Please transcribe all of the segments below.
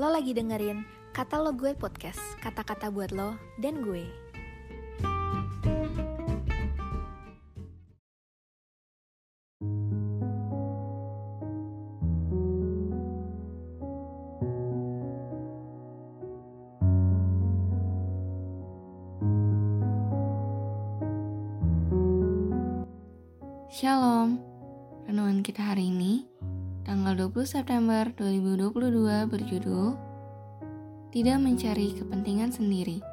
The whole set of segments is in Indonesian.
Lo lagi dengerin Kata Lo Gue Podcast, kata-kata buat lo dan gue. Shalom, renungan kita hari ini, tanggal 20 September 2022 berjudul Tidak Mencari Kepentingan Sendiri.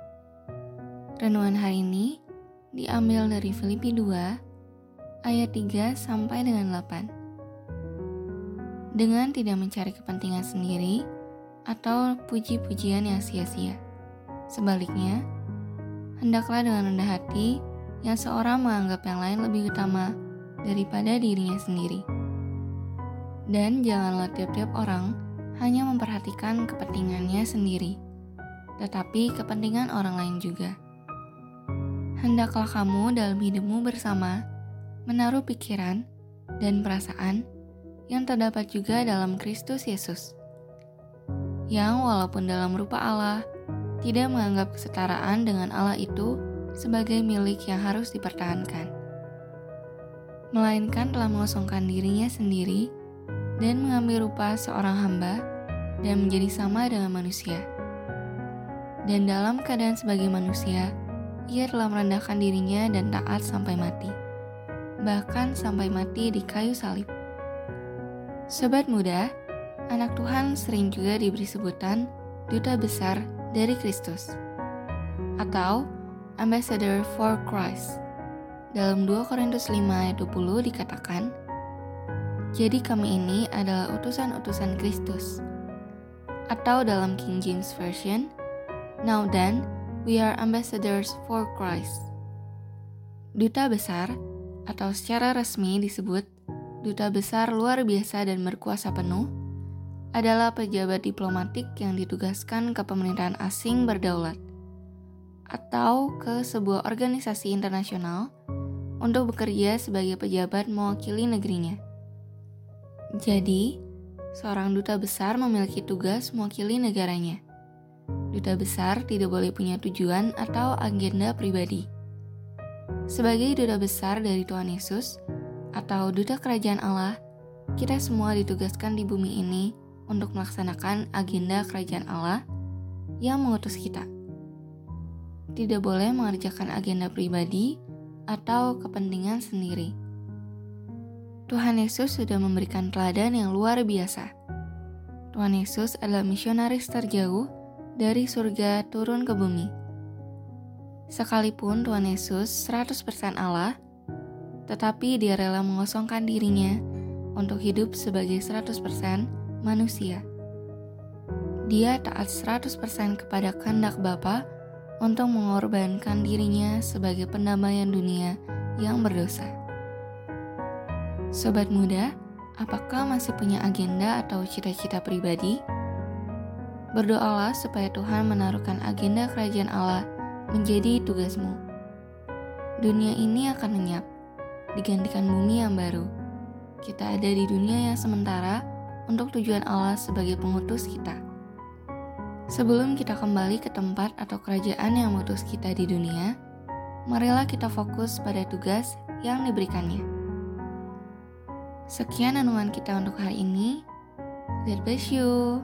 Renungan hari ini diambil dari Filipi 2 ayat 3 sampai dengan 8. Dengan tidak mencari kepentingan sendiri atau puji-pujian yang sia-sia. Sebaliknya, hendaklah dengan rendah hati yang seorang menganggap yang lain lebih utama daripada dirinya sendiri. Dan janganlah tiap-tiap orang hanya memperhatikan kepentingannya sendiri, tetapi kepentingan orang lain juga. Hendaklah kamu dalam hidupmu bersama menaruh pikiran dan perasaan yang terdapat juga dalam Kristus Yesus, yang walaupun dalam rupa Allah tidak menganggap kesetaraan dengan Allah itu sebagai milik yang harus dipertahankan melainkan telah mengosongkan dirinya sendiri dan mengambil rupa seorang hamba dan menjadi sama dengan manusia. Dan dalam keadaan sebagai manusia, ia telah merendahkan dirinya dan taat sampai mati, bahkan sampai mati di kayu salib. Sobat muda, anak Tuhan sering juga diberi sebutan duta besar dari Kristus atau ambassador for Christ dalam 2 Korintus 5 ayat 20 dikatakan, Jadi kami ini adalah utusan-utusan Kristus. Atau dalam King James Version, Now then, we are ambassadors for Christ. Duta besar, atau secara resmi disebut Duta Besar Luar Biasa dan Berkuasa Penuh, adalah pejabat diplomatik yang ditugaskan ke pemerintahan asing berdaulat atau ke sebuah organisasi internasional untuk bekerja sebagai pejabat mewakili negerinya. Jadi, seorang duta besar memiliki tugas mewakili negaranya. Duta besar tidak boleh punya tujuan atau agenda pribadi. Sebagai duta besar dari Tuhan Yesus atau duta kerajaan Allah, kita semua ditugaskan di bumi ini untuk melaksanakan agenda kerajaan Allah yang mengutus kita. Tidak boleh mengerjakan agenda pribadi atau kepentingan sendiri. Tuhan Yesus sudah memberikan teladan yang luar biasa. Tuhan Yesus adalah misionaris terjauh dari surga turun ke bumi. Sekalipun Tuhan Yesus 100% Allah, tetapi dia rela mengosongkan dirinya untuk hidup sebagai 100% manusia. Dia taat 100% kepada kehendak Bapa untuk mengorbankan dirinya sebagai pendamaian dunia yang berdosa. Sobat muda, apakah masih punya agenda atau cita-cita pribadi? Berdoalah supaya Tuhan menaruhkan agenda kerajaan Allah menjadi tugasmu. Dunia ini akan lenyap, digantikan bumi yang baru. Kita ada di dunia yang sementara untuk tujuan Allah sebagai pengutus kita. Sebelum kita kembali ke tempat atau kerajaan yang mengutus kita di dunia, marilah kita fokus pada tugas yang diberikannya. Sekian renungan kita untuk hari ini. God bless you.